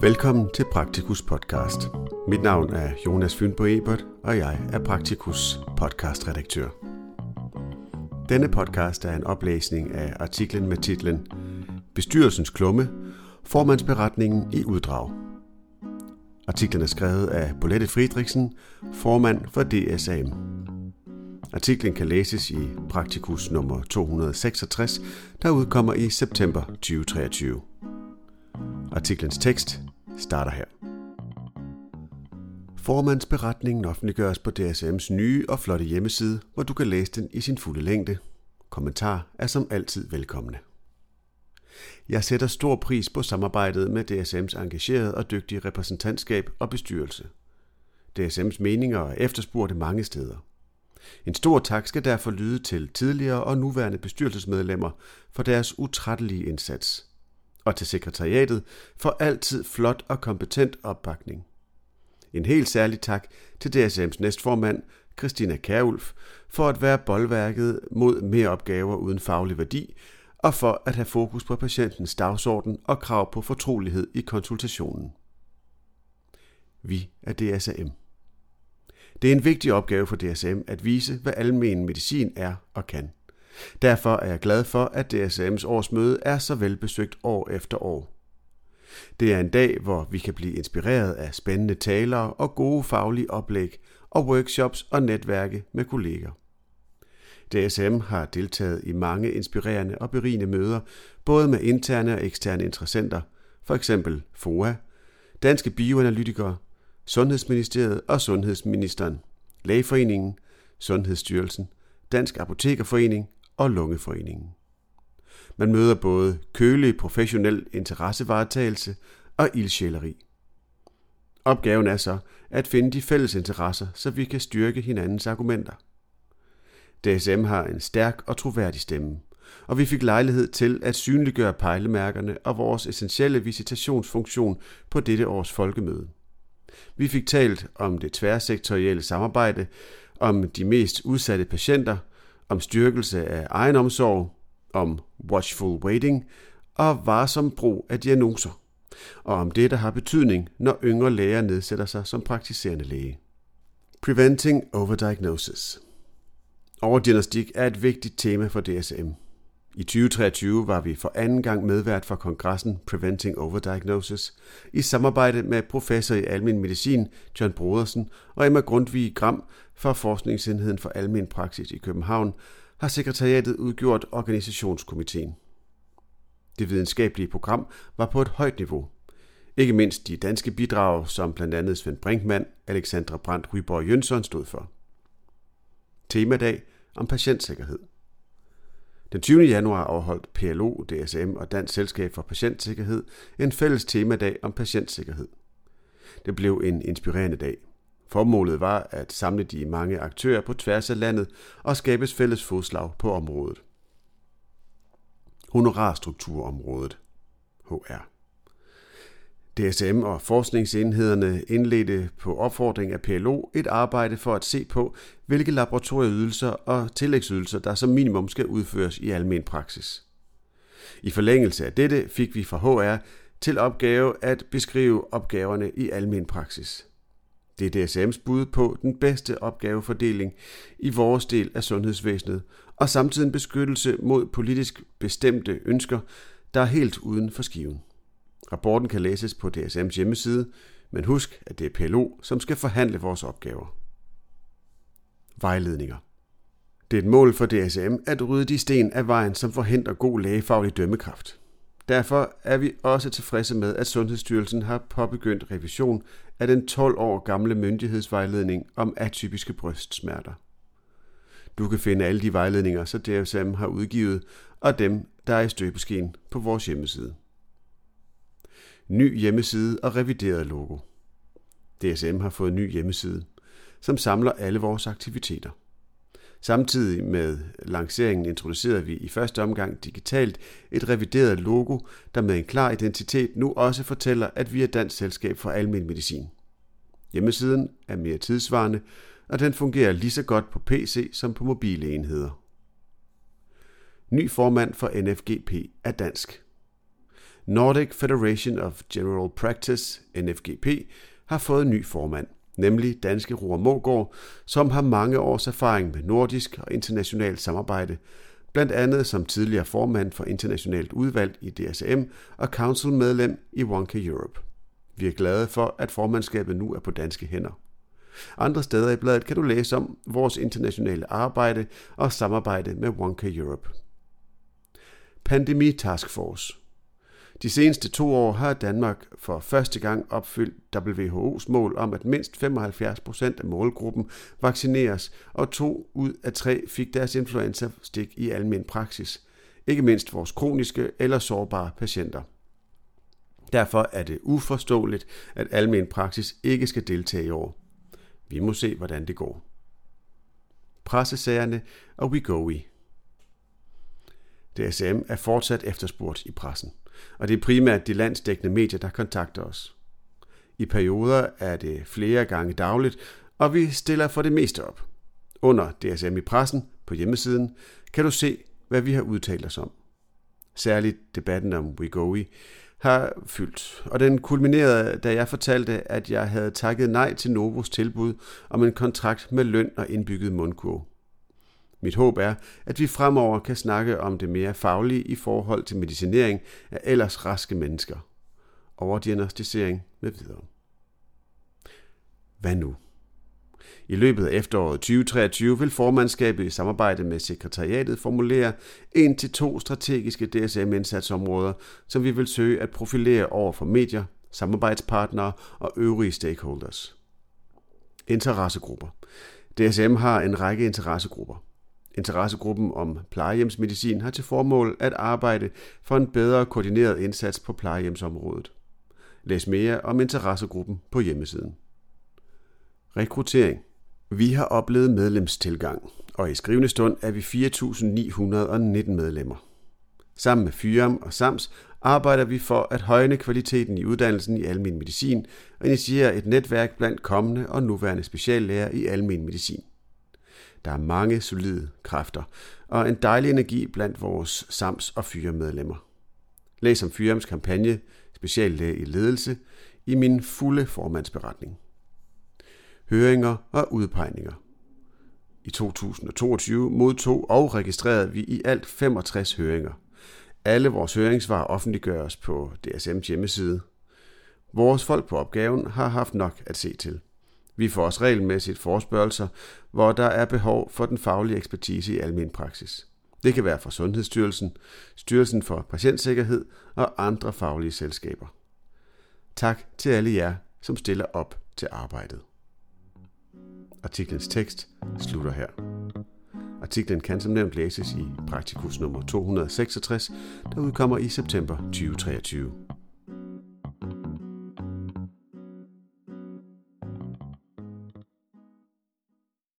Velkommen til Praktikus podcast. Mit navn er Jonas Fynbo Ebert, og jeg er Praktikus podcastredaktør. Denne podcast er en oplæsning af artiklen med titlen Bestyrelsens klumme, formandsberetningen i uddrag. Artiklen er skrevet af Bolette Friedrichsen, formand for DSAM. Artiklen kan læses i Praktikus nummer 266, der udkommer i september 2023. Artiklens tekst starter her. Formandsberetningen offentliggøres på DSM's nye og flotte hjemmeside, hvor du kan læse den i sin fulde længde. Kommentar er som altid velkomne. Jeg sætter stor pris på samarbejdet med DSM's engagerede og dygtige repræsentantskab og bestyrelse. DSM's meninger er efterspurgte mange steder. En stor tak skal derfor lyde til tidligere og nuværende bestyrelsesmedlemmer for deres utrættelige indsats – og til sekretariatet for altid flot og kompetent opbakning. En helt særlig tak til DSM's næstformand, Christina Kærulf, for at være boldværket mod mere opgaver uden faglig værdi, og for at have fokus på patientens dagsorden og krav på fortrolighed i konsultationen. Vi er DSM. Det er en vigtig opgave for DSM at vise, hvad almen medicin er og kan. Derfor er jeg glad for, at DSM's årsmøde er så velbesøgt år efter år. Det er en dag, hvor vi kan blive inspireret af spændende talere og gode faglige oplæg og workshops og netværke med kolleger. DSM har deltaget i mange inspirerende og berigende møder, både med interne og eksterne interessenter, for eksempel FOA, Danske Bioanalytikere, Sundhedsministeriet og Sundhedsministeren, Lægeforeningen, Sundhedsstyrelsen, Dansk Apotekerforening og Lungeforeningen. Man møder både kølig professionel interessevaretagelse og ildsjæleri. Opgaven er så at finde de fælles interesser, så vi kan styrke hinandens argumenter. DSM har en stærk og troværdig stemme, og vi fik lejlighed til at synliggøre pejlemærkerne og vores essentielle visitationsfunktion på dette års folkemøde. Vi fik talt om det tværsektorielle samarbejde, om de mest udsatte patienter om styrkelse af egenomsorg, om watchful waiting og varsom brug af diagnoser, og om det, der har betydning, når yngre læger nedsætter sig som praktiserende læge. Preventing overdiagnosis. Overdiagnostik er et vigtigt tema for DSM. I 2023 var vi for anden gang medvært for kongressen Preventing Overdiagnosis i samarbejde med professor i almen medicin John Brodersen og Emma Grundtvig Gram fra Forskningsenheden for Almen Praksis i København har sekretariatet udgjort organisationskomiteen. Det videnskabelige program var på et højt niveau. Ikke mindst de danske bidrag, som blandt andet Svend Brinkmann, Alexandra Brandt Ryborg Jønsson stod for. Temadag om patientsikkerhed. Den 20. januar afholdt PLO, DSM og Dansk Selskab for Patientsikkerhed en fælles temadag om patientsikkerhed. Det blev en inspirerende dag. Formålet var at samle de mange aktører på tværs af landet og skabes fælles fodslag på området. Honorarstrukturområdet HR. DSM og forskningsenhederne indledte på opfordring af PLO et arbejde for at se på, hvilke laboratorieydelser og tillægsydelser, der som minimum skal udføres i almen praksis. I forlængelse af dette fik vi fra HR til opgave at beskrive opgaverne i almen praksis. Det er DSM's bud på den bedste opgavefordeling i vores del af sundhedsvæsenet, og samtidig en beskyttelse mod politisk bestemte ønsker, der er helt uden for skiven. Rapporten kan læses på DSM's hjemmeside, men husk, at det er PLO, som skal forhandle vores opgaver. Vejledninger. Det er et mål for DSM at rydde de sten af vejen, som forhindrer god lægefaglig dømmekraft. Derfor er vi også tilfredse med, at Sundhedsstyrelsen har påbegyndt revision af den 12 år gamle myndighedsvejledning om atypiske brystsmerter. Du kan finde alle de vejledninger, så DSM har udgivet, og dem, der er i støbeskeen på vores hjemmeside ny hjemmeside og revideret logo. DSM har fået en ny hjemmeside, som samler alle vores aktiviteter. Samtidig med lanceringen introducerede vi i første omgang digitalt et revideret logo, der med en klar identitet nu også fortæller, at vi er dansk selskab for almen medicin. Hjemmesiden er mere tidsvarende, og den fungerer lige så godt på PC som på mobile enheder. Ny formand for NFGP er dansk. Nordic Federation of General Practice, NFGP, har fået en ny formand, nemlig danske Roar Mågård, som har mange års erfaring med nordisk og internationalt samarbejde, blandt andet som tidligere formand for internationalt udvalg i DSM og council-medlem i Wonka Europe. Vi er glade for, at formandskabet nu er på danske hænder. Andre steder i bladet kan du læse om vores internationale arbejde og samarbejde med Wonka Europe. Pandemi Task Force de seneste to år har Danmark for første gang opfyldt WHO's mål om, at mindst 75 procent af målgruppen vaccineres, og to ud af tre fik deres influenza-stik i almen praksis. Ikke mindst vores kroniske eller sårbare patienter. Derfor er det uforståeligt, at almen praksis ikke skal deltage i år. Vi må se, hvordan det går. Pressesagerne og WeGoWe. DSM er fortsat efterspurgt i pressen, og det er primært de landsdækkende medier, der kontakter os. I perioder er det flere gange dagligt, og vi stiller for det meste op. Under DSM i pressen på hjemmesiden kan du se, hvad vi har udtalt os om. Særligt debatten om WeGoE har fyldt, og den kulminerede, da jeg fortalte, at jeg havde takket nej til Novos tilbud om en kontrakt med løn og indbygget mundkurv. Mit håb er, at vi fremover kan snakke om det mere faglige i forhold til medicinering af ellers raske mennesker. Overdiagnostisering med videre. Hvad nu? I løbet af efteråret 2023 vil formandskabet i samarbejde med sekretariatet formulere en til to strategiske DSM-indsatsområder, som vi vil søge at profilere over for medier, samarbejdspartnere og øvrige stakeholders. Interessegrupper. DSM har en række interessegrupper. Interessegruppen om plejehjemsmedicin har til formål at arbejde for en bedre koordineret indsats på plejehjemsområdet. Læs mere om interessegruppen på hjemmesiden. Rekruttering. Vi har oplevet medlemstilgang, og i skrivende stund er vi 4.919 medlemmer. Sammen med Fyram og SAMS arbejder vi for at højne kvaliteten i uddannelsen i almen medicin og initiere et netværk blandt kommende og nuværende speciallæger i almen medicin. Der er mange solide kræfter og en dejlig energi blandt vores SAMS og fyremedlemmer. Læs om Fyrems kampagne Speciallæge i ledelse i min fulde formandsberetning høringer og udpegninger. I 2022 modtog og registrerede vi i alt 65 høringer. Alle vores høringssvar offentliggøres på DSM's hjemmeside. Vores folk på opgaven har haft nok at se til. Vi får også regelmæssigt forspørgelser, hvor der er behov for den faglige ekspertise i almen praksis. Det kan være fra Sundhedsstyrelsen, Styrelsen for Patientsikkerhed og andre faglige selskaber. Tak til alle jer, som stiller op til arbejdet. Artiklens tekst slutter her. Artiklen kan som nævnt læses i Praktikus nummer 266, der udkommer i september 2023.